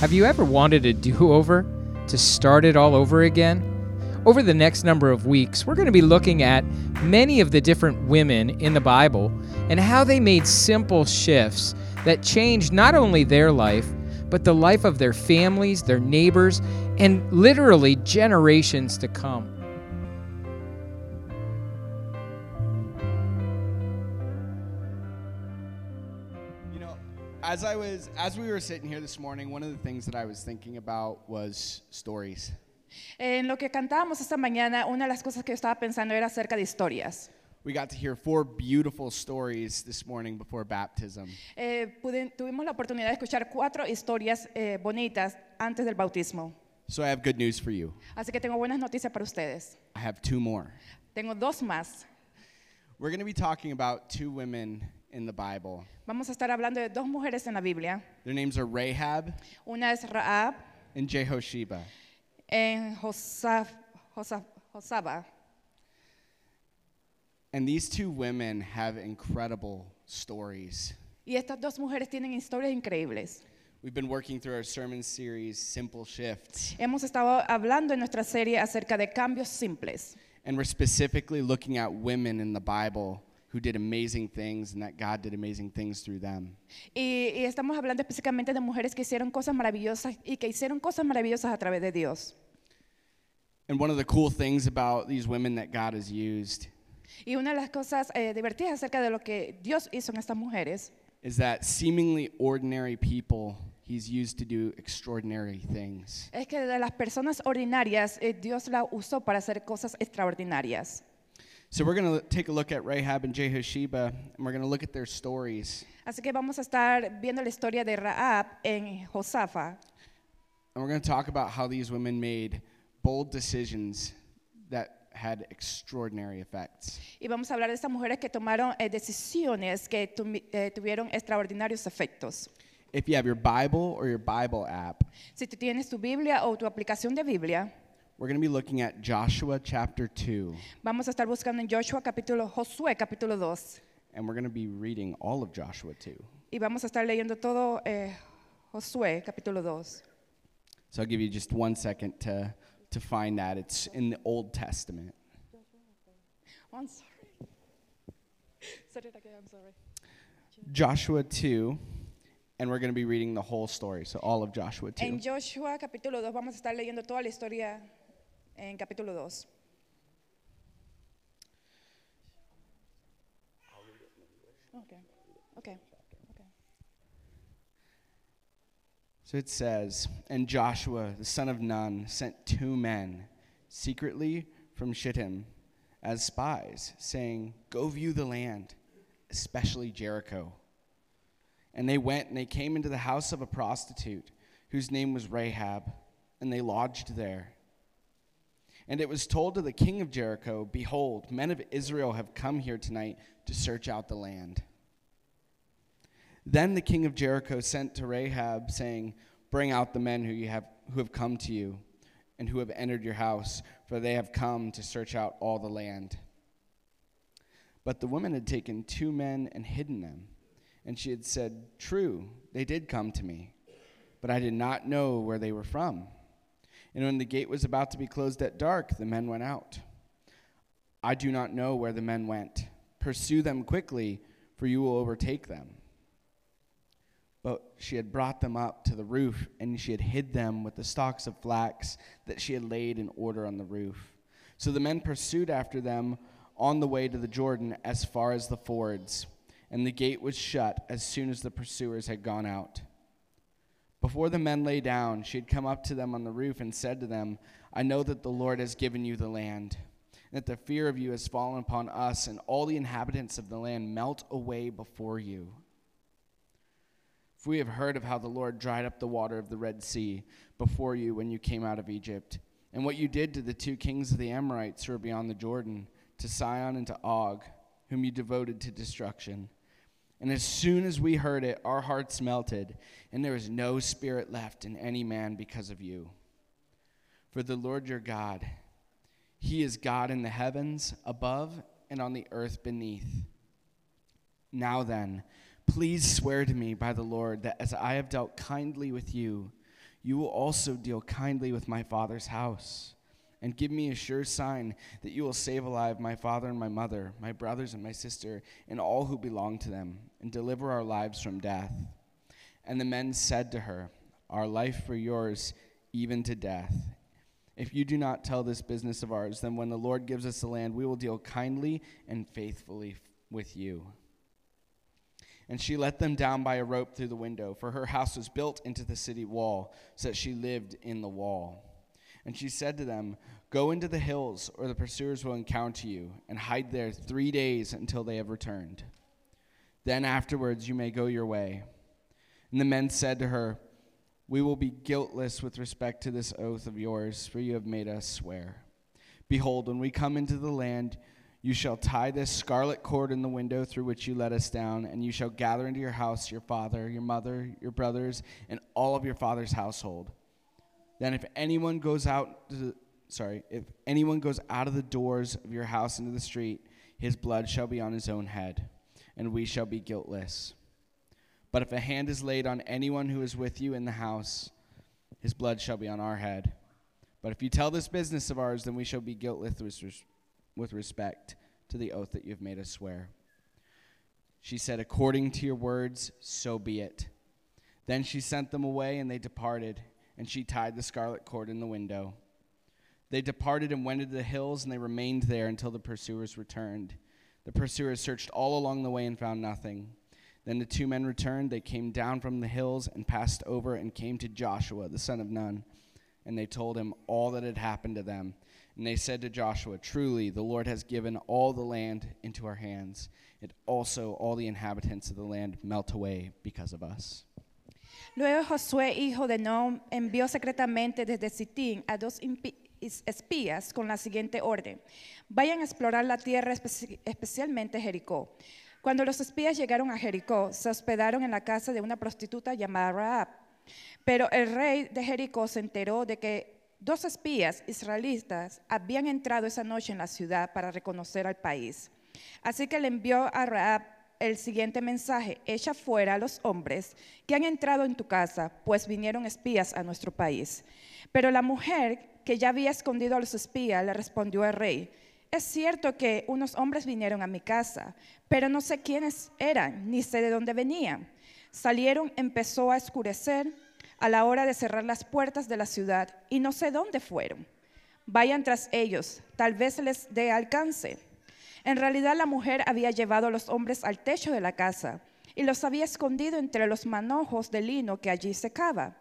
Have you ever wanted a do over? To start it all over again? Over the next number of weeks, we're going to be looking at many of the different women in the Bible and how they made simple shifts that changed not only their life, but the life of their families, their neighbors, and literally generations to come. As I was as we were sitting here this morning, one of the things that I was thinking about was stories. En lo que cantábamos esta mañana, una de las cosas que yo estaba pensando era acerca de historias. We got to hear four beautiful stories this morning before baptism. Eh, pude- tuvimos la oportunidad de escuchar cuatro historias eh, bonitas antes del bautismo. So I have good news for you. Así que tengo buenas noticias para ustedes. I have two more. Tengo dos más. We're going to be talking about two women in the Bible. Vamos a estar hablando de dos mujeres en la Biblia. Their names are Rahab Una es Raab and Jehosheba. en Josaf, Josaf- Josaba. And these two women have incredible stories. Y estas dos mujeres tienen historias increíbles. We've been working through our sermon series, Simple Shifts, Hemos estado hablando en nuestra serie acerca de cambios simples. and we're specifically looking at women in the Bible who did amazing things and that God did amazing things through them. Y, y estamos hablando específicamente de mujeres que hicieron cosas maravillosas y que hicieron cosas maravillosas a través de Dios. And one of the cool things about these women that God has used Y una de las cosas eh, divertidas acerca de lo que Dios hizo en estas mujeres is that seemingly ordinary people he's used to do extraordinary things. es que de las personas ordinarias eh, Dios la usó para hacer cosas extraordinarias. So we're going to take a look at Rahab and Jehosheba and we're going to look at their stories. Así que vamos a estar viendo la historia de Raab en Josafa And we're going to talk about how these women made bold decisions that had extraordinary effects. y vamos a hablar de estas mujeres que tomaron eh, decisiones que tumi- eh, tuvieron extraordinarios efectos. If you have your Bible or your Bible app, Si tú tienes tu Biblia o tu aplicación de Biblia, we're going to be looking at Joshua chapter 2 vamos a estar buscando en Joshua capítulo Josué capítulo 2 and we're going to be reading all of Joshua 2. y vamos a estar leyendo todo eh, Josué capítulo 2. So I'll give you just one second to, to find that. It's in the Old Testament. Oh, I'm sorry. Said it again, I'm sorry. Joshua 2, and we're going to be reading the whole story, so all of Joshua 2. En Joshua capítulo 2 vamos a estar leyendo toda la historia en capítulo 2. Okay. Okay. Okay. So it says, And Joshua, the son of Nun, sent two men secretly from Shittim as spies, saying, Go view the land, especially Jericho. And they went and they came into the house of a prostitute whose name was Rahab, and they lodged there. And it was told to the king of Jericho, Behold, men of Israel have come here tonight to search out the land. Then the king of Jericho sent to Rahab, saying, Bring out the men who, you have, who have come to you and who have entered your house, for they have come to search out all the land. But the woman had taken two men and hidden them. And she had said, True, they did come to me, but I did not know where they were from. And when the gate was about to be closed at dark, the men went out. I do not know where the men went. Pursue them quickly, for you will overtake them. But she had brought them up to the roof, and she had hid them with the stalks of flax that she had laid in order on the roof. So the men pursued after them on the way to the Jordan as far as the fords, and the gate was shut as soon as the pursuers had gone out. Before the men lay down, she had come up to them on the roof and said to them, I know that the Lord has given you the land, and that the fear of you has fallen upon us, and all the inhabitants of the land melt away before you. For we have heard of how the Lord dried up the water of the Red Sea before you when you came out of Egypt, and what you did to the two kings of the Amorites who are beyond the Jordan, to Sihon and to Og, whom you devoted to destruction. And as soon as we heard it, our hearts melted, and there was no spirit left in any man because of you. For the Lord your God, He is God in the heavens above and on the earth beneath. Now then, please swear to me by the Lord that as I have dealt kindly with you, you will also deal kindly with my father's house. And give me a sure sign that you will save alive my father and my mother, my brothers and my sister, and all who belong to them, and deliver our lives from death. And the men said to her, Our life for yours, even to death. If you do not tell this business of ours, then when the Lord gives us the land, we will deal kindly and faithfully with you. And she let them down by a rope through the window, for her house was built into the city wall, so that she lived in the wall. And she said to them, Go into the hills, or the pursuers will encounter you, and hide there three days until they have returned. Then afterwards you may go your way. And the men said to her, We will be guiltless with respect to this oath of yours, for you have made us swear. Behold, when we come into the land, you shall tie this scarlet cord in the window through which you let us down, and you shall gather into your house your father, your mother, your brothers, and all of your father's household. Then if anyone goes out the, sorry, if anyone goes out of the doors of your house into the street, his blood shall be on his own head, and we shall be guiltless. But if a hand is laid on anyone who is with you in the house, his blood shall be on our head. But if you tell this business of ours, then we shall be guiltless with respect to the oath that you have made us swear. She said, According to your words, so be it. Then she sent them away, and they departed, and she tied the scarlet cord in the window. They departed and went into the hills, and they remained there until the pursuers returned. The pursuers searched all along the way and found nothing. Then the two men returned. They came down from the hills and passed over and came to Joshua, the son of Nun. And they told him all that had happened to them. And they said to Joshua, Truly, the Lord has given all the land into our hands, and also all the inhabitants of the land melt away because of us. Luego Josué, hijo de Nun, envió secretamente desde Sitín a dos espías con la siguiente orden. Vayan a explorar la tierra, especialmente Jericó. Cuando los espías llegaron a Jericó, se hospedaron en la casa de una prostituta llamada Raab. Pero el rey de Jericó se enteró de que Dos espías israelitas habían entrado esa noche en la ciudad para reconocer al país. Así que le envió a Raab el siguiente mensaje, echa fuera a los hombres que han entrado en tu casa, pues vinieron espías a nuestro país. Pero la mujer que ya había escondido a los espías le respondió al rey, es cierto que unos hombres vinieron a mi casa, pero no sé quiénes eran, ni sé de dónde venían. Salieron, empezó a oscurecer a la hora de cerrar las puertas de la ciudad y no sé dónde fueron. Vayan tras ellos, tal vez les dé alcance. En realidad la mujer había llevado a los hombres al techo de la casa y los había escondido entre los manojos de lino que allí secaba.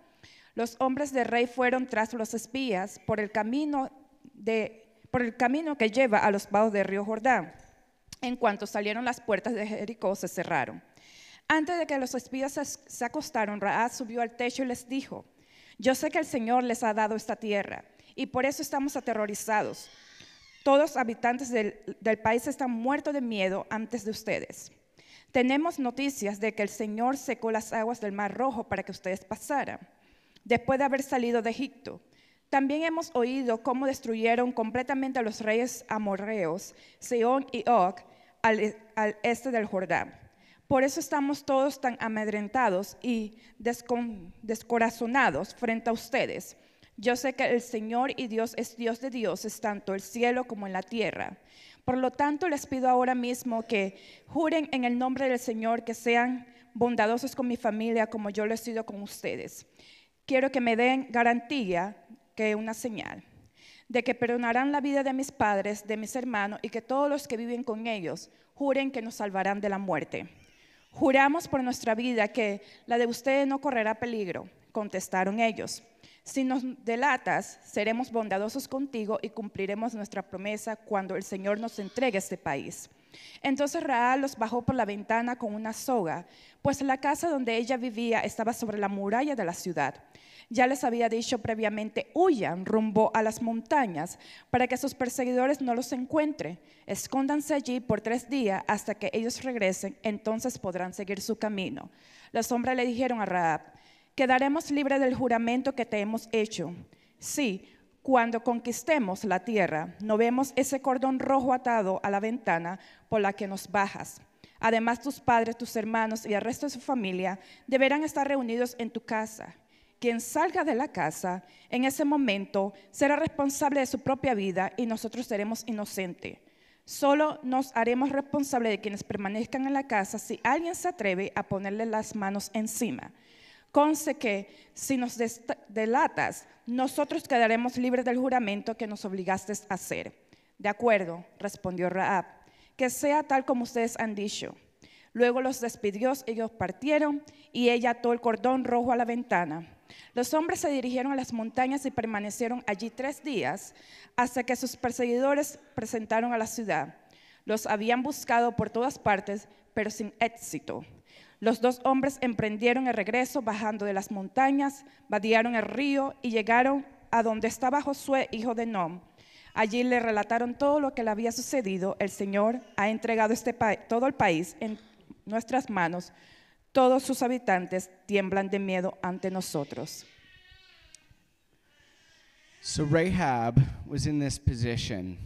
Los hombres del rey fueron tras los espías por el camino, de, por el camino que lleva a los vados del río Jordán. En cuanto salieron las puertas de Jericó, se cerraron. Antes de que los espías se acostaron, Raab subió al techo y les dijo, yo sé que el Señor les ha dado esta tierra y por eso estamos aterrorizados. Todos los habitantes del, país están muertos de miedo antes de ustedes. Tenemos noticias de que el Señor secó las aguas del Mar Rojo para que ustedes pasaran, después de haber salido de Egipto. También hemos oído cómo destruyeron completamente a los reyes amorreos, Seón y Og, al este del Jordán. Por eso estamos todos tan amedrentados y descorazonados frente a ustedes. Yo sé que el Señor y Dios es Dios de dioses, tanto el cielo como en la tierra. Por lo tanto, les pido ahora mismo que juren en el nombre del Señor que sean bondadosos con mi familia como yo lo he sido con ustedes. Quiero que me den garantía, que una señal, de que perdonarán la vida de mis padres, de mis hermanos y que todos los que viven con ellos juren que nos salvarán de la muerte. Juramos por nuestra vida que la de ustedes no correrá peligro, contestaron ellos. Si nos delatas, seremos bondadosos contigo y cumpliremos nuestra promesa cuando el Señor nos entregue este país. Entonces Raal los bajó por la ventana con una soga, pues la casa donde ella vivía estaba sobre la muralla de la ciudad. Ya les había dicho previamente, huyan rumbo a las montañas para que sus perseguidores no los encuentren. Escóndanse allí por tres días hasta que ellos regresen, entonces podrán seguir su camino. Los hombres le dijeron a Raab, quedaremos libres del juramento que te hemos hecho. Sí, cuando conquistemos la tierra, no vemos ese cordón rojo atado a la ventana por la que nos bajas. Además, tus padres, tus hermanos y el resto de su familia deberán estar reunidos en tu casa quien salga de la casa, en ese momento será responsable de su propia vida y nosotros seremos inocentes. Solo nos haremos responsables de quienes permanezcan en la casa si alguien se atreve a ponerle las manos encima. Conce que si nos delatas, nosotros quedaremos libres del juramento que nos obligaste a hacer. De acuerdo, respondió Raab, que sea tal como ustedes han dicho. Luego los despidió, ellos partieron y ella ató el cordón rojo a la ventana. Los hombres se dirigieron a las montañas y permanecieron allí tres días hasta que sus perseguidores presentaron a la ciudad. Los habían buscado por todas partes, pero sin éxito. Los dos hombres emprendieron el regreso bajando de las montañas, vadearon el río y llegaron a donde estaba Josué, hijo de Nom. Allí le relataron todo lo que le había sucedido. El Señor ha entregado este todo el país en nuestras manos. Todos sus habitantes tiemblan de miedo ante nosotros. So Rahab was in this position.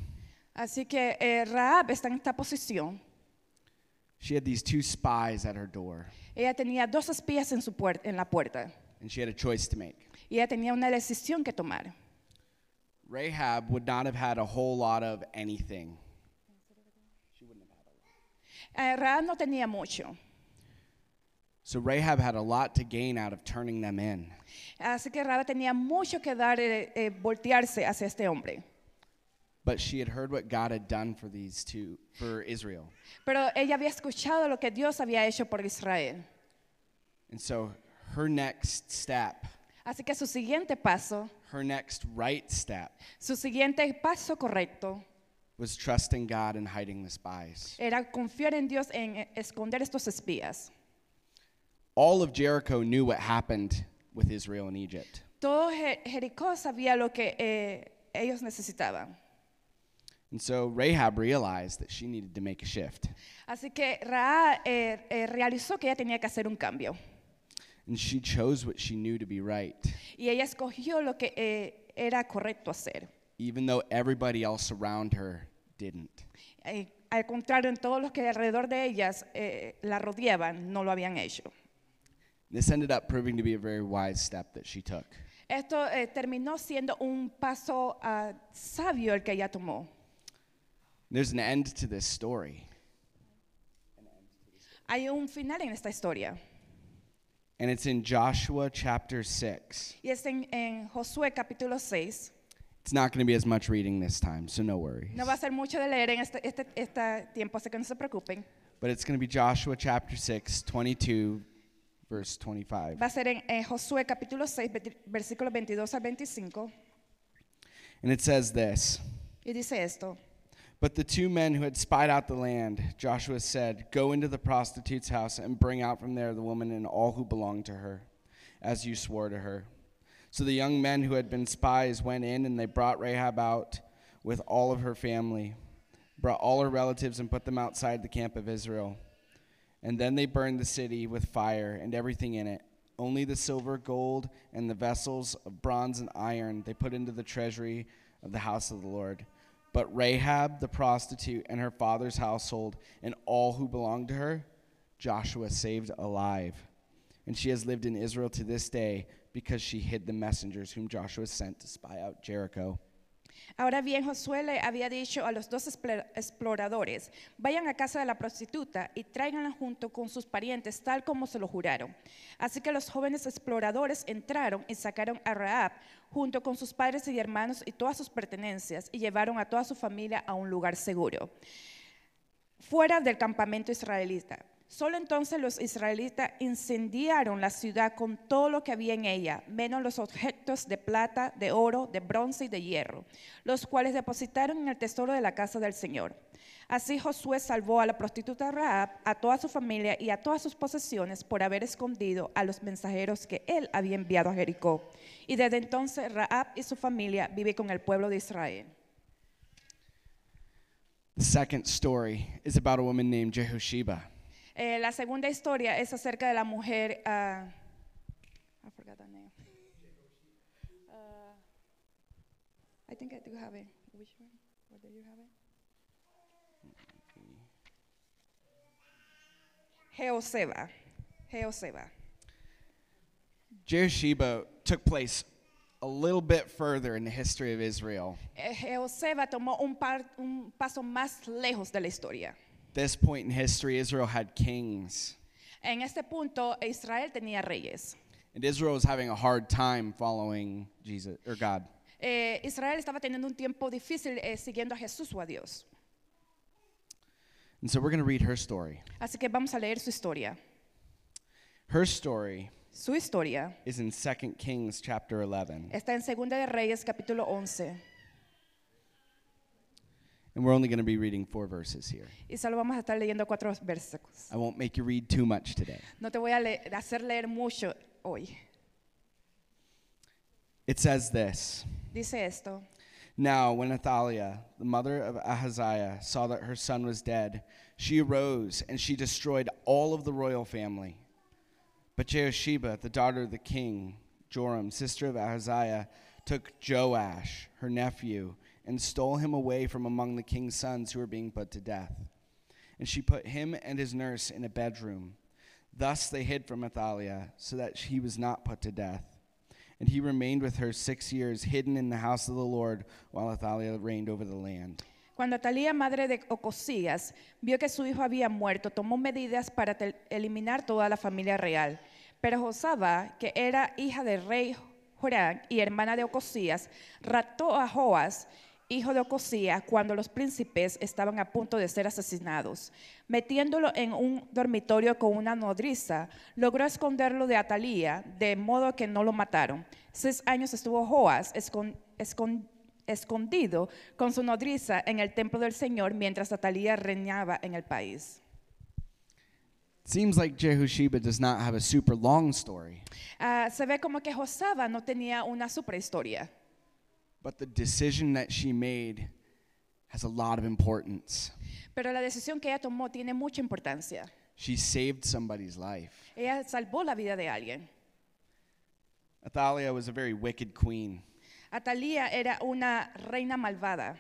Así que eh, Rahab está en esta posición. She had these two spies at her door, Ella tenía dos espías en, su puer- en la puerta and she had a choice to make. y ella tenía una decisión que tomar. Rahab would not have had a whole lot of anything. Eh, Rahab no tenía mucho. So Rahab had a lot to gain out of turning them in. Así que Rahab tenía mucho que dar, eh, eh, voltearse hacia este hombre. But she had heard what God had done for these two, for Israel. Pero ella había escuchado lo que Dios había hecho por Israel. And so her next step, Así que su siguiente paso, her next right step, su siguiente paso correcto was trusting God and hiding the spies. era confiar en Dios en esconder estos espías. All of Jericho knew what happened with Israel and Egypt. Todo Je- Jericó sabía lo que eh, ellos necesitaban. And so Rahab realized that she needed to make a shift. Así que Rahab eh, eh, realizó que ella tenía que hacer un cambio. And she chose what she knew to be right, Y ella escogió lo que eh, era correcto hacer. even though everybody else around her didn't. Eh, al contrario, en todos los que alrededor de ellas eh, la rodeaban, no lo habían hecho. This ended up proving to be a very wise step that she took. Esto eh, terminó siendo un paso ah, sabio el que ella tomó. There's an end to this story. Hay un final en esta historia. And it's in Joshua chapter 6. Y es en, en Josué capítulo 6. It's not going to be as much reading this time, so no worries. No va a ser mucho de leer en este, este, este tiempo, así que no se preocupen. But it's going to be Joshua chapter 6, 22, verse 25. Va a ser en, en Josué capítulo 6, veti- versículos 22 al 25. And it says this Y dice esto. But the two men who had spied out the land, Joshua said, Go into the prostitute's house and bring out from there the woman and all who belong to her, as you swore to her. So the young men who had been spies went in, and they brought Rahab out with all of her family, brought all her relatives, and put them outside the camp of Israel. And then they burned the city with fire and everything in it. Only the silver, gold, and the vessels of bronze and iron they put into the treasury of the house of the Lord. But Rahab the prostitute and her father's household and all who belonged to her, Joshua saved alive. And she has lived in Israel to this day because she hid the messengers whom Joshua sent to spy out Jericho. Ahora bien, Josué le había dicho a los dos exploradores, vayan a casa de la prostituta y tráiganla junto con sus parientes, tal como se lo juraron. Así que los jóvenes exploradores entraron y sacaron a Rahab junto con sus padres y hermanos y todas sus pertenencias y llevaron a toda su familia a un lugar seguro, fuera del campamento israelita. Solo entonces los israelitas incendiaron la ciudad con todo lo que había en ella, menos los objetos de plata, de oro, de bronce y de hierro, los cuales depositaron en el tesoro de la casa del Señor. Así Josué salvó a la prostituta Rahab, a toda su familia y a todas sus posesiones por haber escondido a los mensajeros que él había enviado a Jericó. Y desde entonces Rahab y su familia viven con el pueblo de Israel. The second story is about a woman named Jehosheba. Eh, la segunda historia es acerca de la mujer. ah, I forgot that name. Uh, I think I do have it. Which one? What do you have it? Jeoseba. Jeoseba. Jehosheba took place a little bit further in the history of Israel. Eh, Jehoseba tomó un, par- un paso más lejos de la historia. At this point in history, Israel had kings, En este punto, Israel tenía reyes. and Israel was having a hard time following Jesus or God. Eh, Israel estaba teniendo un tiempo difícil eh, siguiendo a Jesús o a Dios. And so we're going to read her story. Así que vamos a leer su historia. Her story Su historia is in 2 Kings chapter 11. está en Segunda de Reyes capítulo 11 And we're only going to be reading four verses here. y solo vamos a estar leyendo cuatro versículos. I won't make you read too much today. No te voy a le- hacer leer mucho hoy. It says this Dice esto. Now, when Athaliah, the mother of Ahaziah, saw that her son was dead, she arose and she destroyed all of the royal family. But Jehosheba, the daughter of the king, Joram, sister of Ahaziah, took Joash, her nephew, and stole him away from among the king's sons who were being put to death. And she put him and his nurse in a bedroom. Thus they hid from Athaliah, so that he was not put to death. And he remained with her six years, hidden in the house of the Lord, while Athaliah reigned over the land. Cuando Atalía, madre de Ocosías, vio que su hijo había muerto, tomó medidas para eliminar toda la familia real. Pero Josaba, que era hija del rey Joram y hermana de Ocosías, raptó a Joas, hijo de Ocosías, cuando los príncipes estaban a punto de ser asesinados. Metiéndolo en un dormitorio con una nodriza, logró esconderlo de Atalía, de modo que no lo mataron. Seis años estuvo Joas escon- escon- escondido con su nodriza en el templo del Señor mientras Atalía reinaba en el país. Seems like Jehosheba does not have a super long story, Ah, se ve como que Josaba no tenía una superhistoria, but the decision that she made has a lot of importance. pero la decisión que ella tomó tiene mucha importancia. She saved somebody's life. Ella salvó la vida de alguien. Athaliah was a very wicked queen. Atalía era una reina malvada.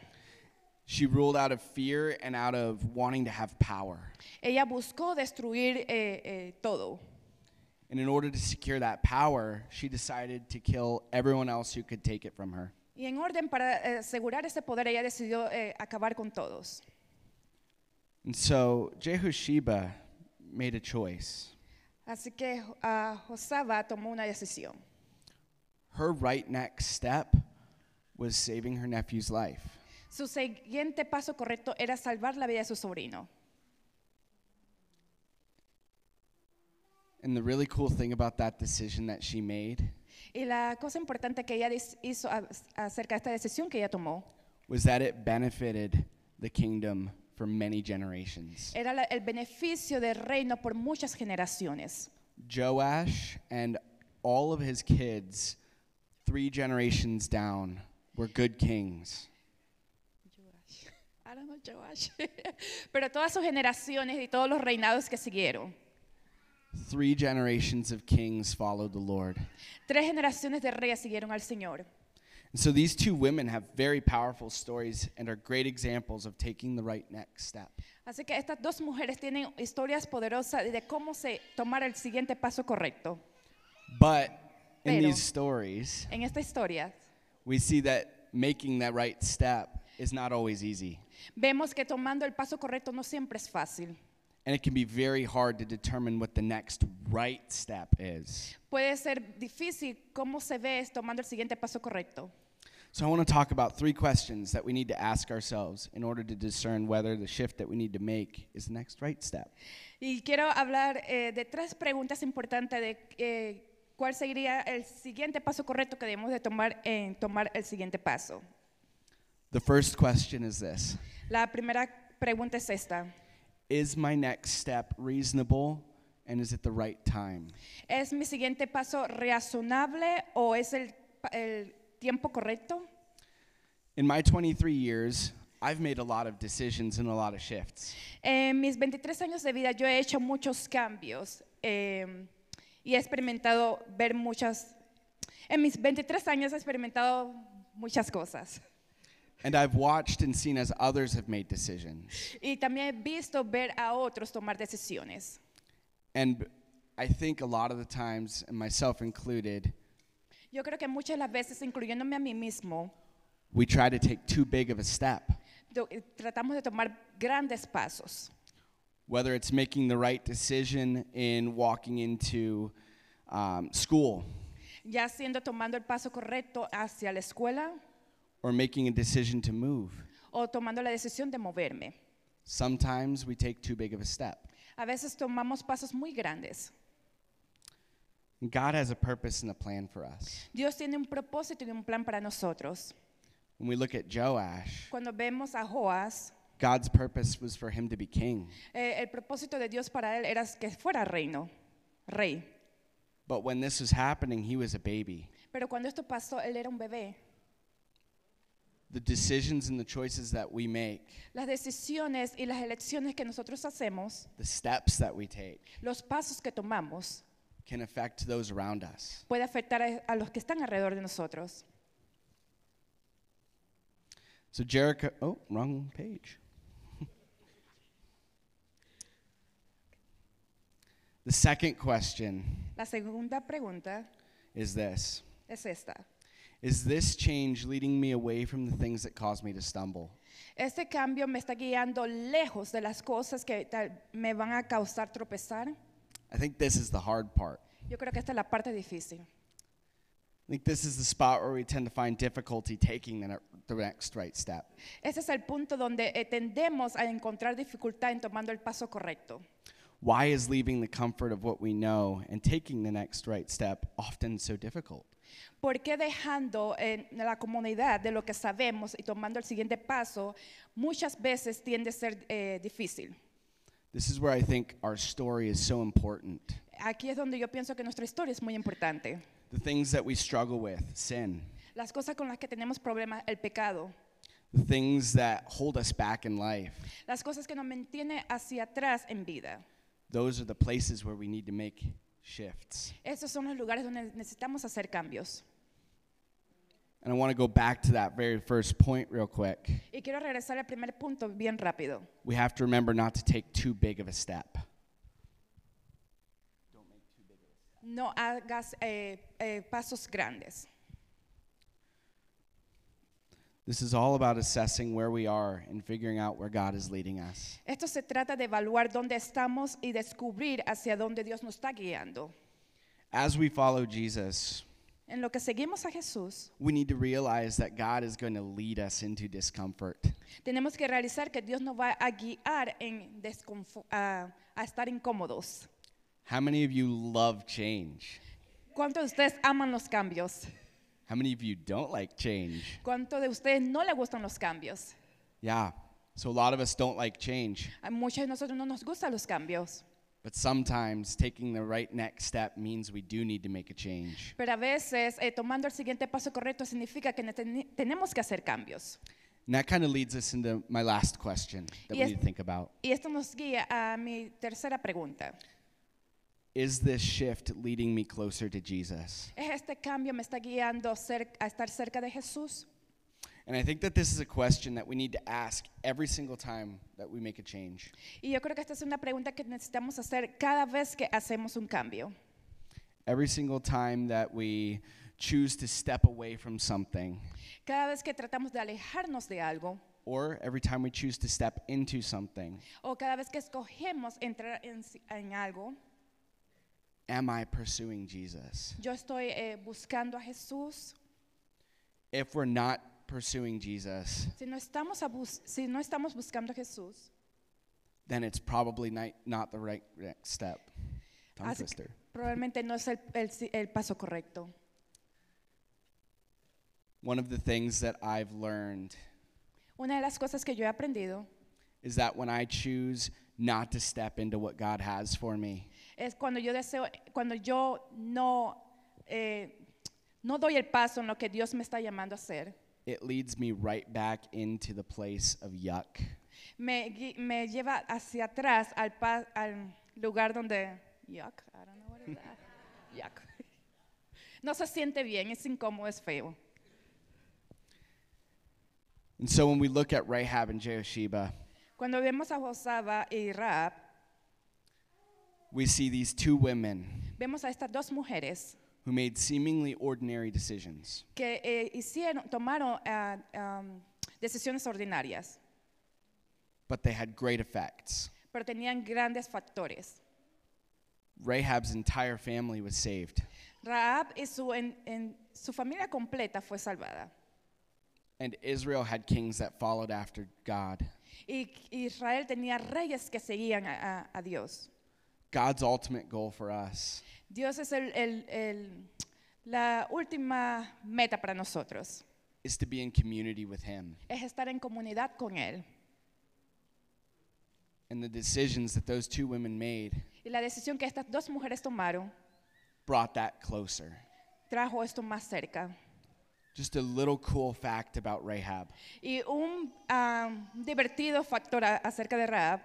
She ruled out of fear and out of wanting to have power. Ella buscó destruir eh, eh, todo. And in order to secure that power, she decided to kill everyone else who could take it from her. Y en orden para eh, asegurar ese poder, ella decidió eh, acabar con todos. And so Jehosheba made a choice. Así que ah, Josaba tomó una decisión. Her right next step was saving her nephew's life. Su siguiente paso correcto era salvar la vida de su sobrino. And the really cool thing about that decision that she made Y la cosa importante que ella hizo acerca de esta decisión que ella tomó was that it benefited the kingdom for many generations. era la- el beneficio del reino por muchas generaciones. Joash and all of his kids, three generations down, were good kings. I don't know, Joash. Pero todas sus generaciones y todos los reinados que siguieron. Three generations of kings followed the Lord. Tres generaciones de reyes siguieron al Señor. And so these two women have very powerful stories and are great examples of taking the right next step. Así que estas dos mujeres tienen historias poderosas de cómo se tomar el siguiente paso correcto. But in Pero- these stories, En esta historia we see that making that right step is not always easy. vemos que tomando el paso correcto no siempre es fácil. And it can be very hard to determine what the next right step is. Puede ser difícil cómo se ve tomando el siguiente paso correcto. So I want to talk about three questions that we need to ask ourselves in order to discern whether the shift that we need to make is the next right step. Y quiero hablar eh, de tres preguntas importantes de eh, cuál sería el siguiente paso correcto que debemos de tomar en tomar el siguiente paso. The first question is this La primera pregunta es esta. Is my next step reasonable and is it the right time? ¿Es mi siguiente paso razonable o es el, el tiempo correcto? In my 23 years, I've made a lot of decisions and a lot of shifts. En mis 23 años de vida yo he hecho muchos cambios eh, y he experimentado ver muchas... En mis 23 años he experimentado muchas cosas. And I've watched and seen as others have made decisions. Y también he visto ver a otros tomar decisiones. And I think a lot of the times, and myself included, Yo creo que muchas de las veces, incluyéndome a mí mismo, we try to take too big of a step. do- eh, tratamos de tomar grandes pasos. Whether it's making the right decision in walking into um, school Ya siendo tomando el paso correcto hacia la escuela or making a decision to move. o tomando la decisión de moverme. Sometimes we take too big of a step. A veces tomamos pasos muy grandes. And God has a purpose and a plan for us. Dios tiene un propósito y un plan para nosotros. When we look at Joash, Cuando vemos a Joás, God's purpose was for him to be king. eh, el propósito de Dios para él era que fuera reino, rey. But when this was happening, he was a baby. Pero cuando esto pasó, él era un bebé. The decisions and the choices that we make, Las decisiones y las elecciones que nosotros hacemos, the steps that we take, los pasos que tomamos, can affect those around us. puede afectar a, a los que están alrededor de nosotros. So Jericho, oh, wrong page. the second question La segunda pregunta is this es esta. Is this change leading me away from the things that cause me to stumble? ¿Este cambio me está guiando lejos de las cosas que me van a causar tropezar? I think this is the hard part. Yo creo que esta es la parte difícil. I think this is the spot where we tend to find difficulty taking the, the next right step. Ese es el punto donde eh, tendemos a encontrar dificultad en tomando el paso correcto. Why is leaving the comfort of what we know and taking the next right step often so difficult? ¿Por qué dejando en la comunidad de lo que sabemos y tomando el siguiente paso muchas veces tiende a ser eh, difícil? This is where I think our story is so important. Aquí es donde yo pienso que nuestra historia es muy importante. The things that we struggle with, sin, Las cosas con las que tenemos problemas, el pecado, the things that hold us back in life, las cosas que nos mantienen hacia atrás en vida. those are the places where we need to make shifts. Esos son los lugares donde necesitamos hacer cambios. And I want to go back to that very first point real quick. Y quiero regresar al primer punto bien rápido. We have to remember not to take too big of a step. No hagas eh, eh, pasos grandes. This is all about assessing where we are and figuring out where God is leading us. Esto se trata de evaluar dónde estamos y descubrir hacia dónde Dios nos está guiando. As we follow Jesus, En lo que seguimos a Jesús, we need to realize that God is going to lead us into discomfort. tenemos que realizar que Dios nos va a guiar en desconfo- a, a estar incómodos. How many of you love change? ¿Cuántos de ustedes aman los cambios? How many of you don't like change? ¿Cuántos de ustedes no le gustan los cambios? Yeah. So a lot of us don't like change, A muchos de nosotros no nos gustan los cambios, but sometimes taking the right next step means we do need to make a change. pero a veces eh, tomando el siguiente paso correcto significa que tenemos que hacer cambios. And that kind of leads us into my last question that we need to think about. Y esto nos guía a mi tercera pregunta. Is this shift leading me closer to Jesus? ¿Es este cambio me está guiando a estar cerca de Jesús? And I think that this is a question that we need to ask every single time that we make a change. Y yo creo que esta es una pregunta que necesitamos hacer cada vez que hacemos un cambio. Every single time that we choose to step away from something, Cada vez que tratamos de alejarnos de algo or every time we choose to step into something, o cada vez que escogemos entrar en, en algo, am I pursuing Jesus? yo estoy eh, buscando a Jesús. If we're not pursuing Jesus, Si no estamos, si no estamos buscando a Jesús, then it's probably not, not the right next step. Tongue Así twister. probablemente no es el, el el paso correcto. One of the things that I've learned Una de las cosas que yo he aprendido is that when I choose not to step into what God has for me, es cuando yo deseo, cuando yo no, eh, no doy el paso en lo que Dios me está llamando a hacer, it leads me right back into the place of yuck. me, gui- me lleva hacia atrás al, pa- al lugar donde, yuck, I don't know what is that. Yuck. No se siente bien, es incómodo, es feo. And so when we look at Rahab and Jehosheba, Cuando vemos a Josaba y Raab, we see these two women vemos a estas dos mujeres who made seemingly ordinary decisions. que eh, hicieron, tomaron ah, am, decisiones ordinarias, but they had great effects. pero tenían grandes factores. Rahab's entire family was saved, Raab y su, en- en- su familia completa fue salvada. and Israel had kings that followed after God. Y Israel tenía reyes que seguían a, a- a Dios. God's ultimate goal for us Dios es el- el- el- la última meta para nosotros. is to be in community with Him. Es estar en comunidad con Él. And the decisions that those two women made Y la decisión que estas dos mujeres tomaron brought that closer. trajo esto más cerca. Just a little cool fact about Rahab. Y un ah, divertido factor acerca de Raab.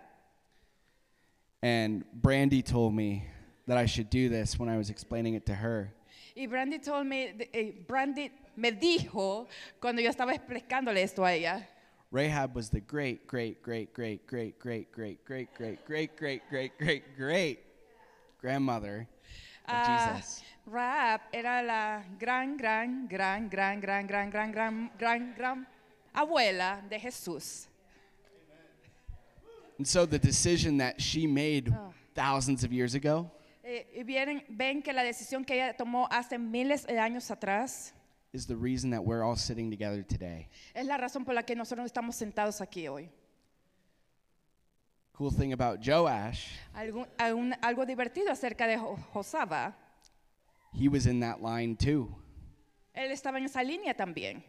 And Brandy told me that I should do this when I was explaining it to her. Y Brandy told me, eh, Brandy me dijo cuando yo estaba explicándole esto a ella. Rahab was the great, great, great, great, great, great, great, great, great, great, great, great, great, great grandmother of Ah, Jesus. Raab era la gran, gran, gran, gran, gran, gran, gran, gran, gran, gran abuela de Jesús. And so the decision that she made thousands of years ago Eh, vienen, ven que la decisión que ella tomó hace miles de años atrás is the reason that we're all sitting together today. es la razón por la que nosotros estamos sentados aquí hoy. Cool thing about Joash, algo divertido acerca de Josaba, he was in that line too. él estaba en esa línea también.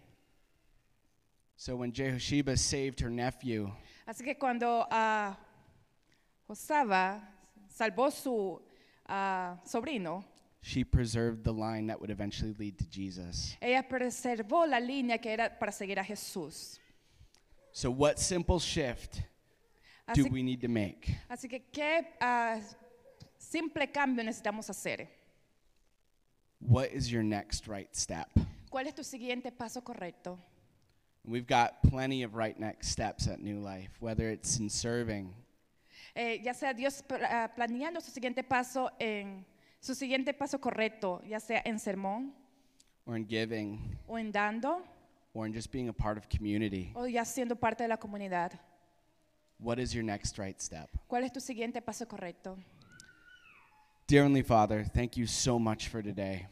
So when Jehosheba saved her nephew, Así que cuando ah, Josaba salvó su ah, sobrino, she preserved the line that would eventually lead to Jesus. ella preservó la línea que era para seguir a Jesús. So what simple shift do Así, we need to make? así que qué ah, simple cambio necesitamos hacer. What is your next right step? ¿Cuál es tu siguiente paso correcto? We've got plenty of right next steps at New Life, whether it's in serving, Eh, ya sea Dios ah, planeando su siguiente paso en su siguiente paso correcto, ya sea en sermón or in giving, o en dando or in just being a part of community. o ya siendo parte de la comunidad. What is your next right step? ¿Cuál es tu siguiente paso correcto? Dear Heavenly Father, thank you so much for today.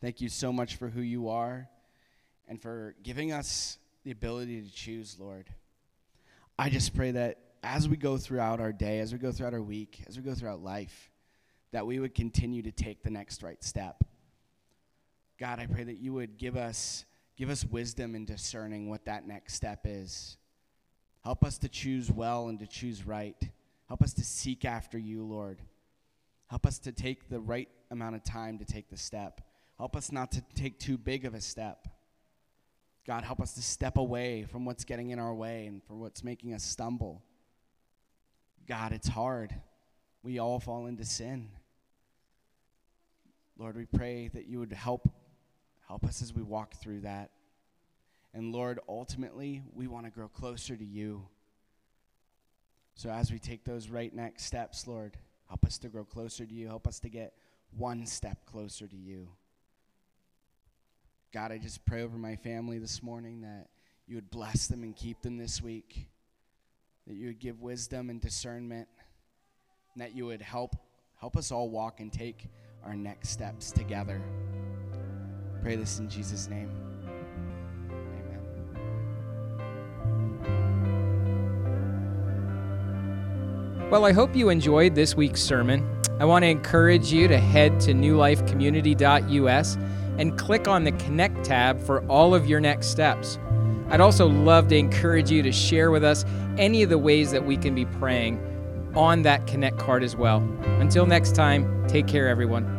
Thank you so much for who you are and for giving us the ability to choose, Lord. I just pray that as we go throughout our day, as we go throughout our week, as we go throughout life, that we would continue to take the next right step. God, I pray that you would give us give us wisdom in discerning what that next step is. Help us to choose well and to choose right. Help us to seek after you, Lord. Help us to take the right amount of time to take the step. Help us not to take too big of a step. God, help us to step away from what's getting in our way and from what's making us stumble. God, it's hard. We all fall into sin. Lord, we pray that you would help help us as we walk through that. And Lord, ultimately, we want to grow closer to you. So as we take those right next steps, Lord, help us to grow closer to you. Help us to get one step closer to you. God, I just pray over my family this morning that you would bless them and keep them this week, that you would give wisdom and discernment, and that you would help help us all walk and take our next steps together. Pray this in Jesus' name. Amen. Well, I hope you enjoyed this week's sermon. I want to encourage you to head to newlifecommunity.us and click on the Connect tab for all of your next steps. I'd also love to encourage you to share with us any of the ways that we can be praying on that Connect card as well. Until next time, take care, everyone.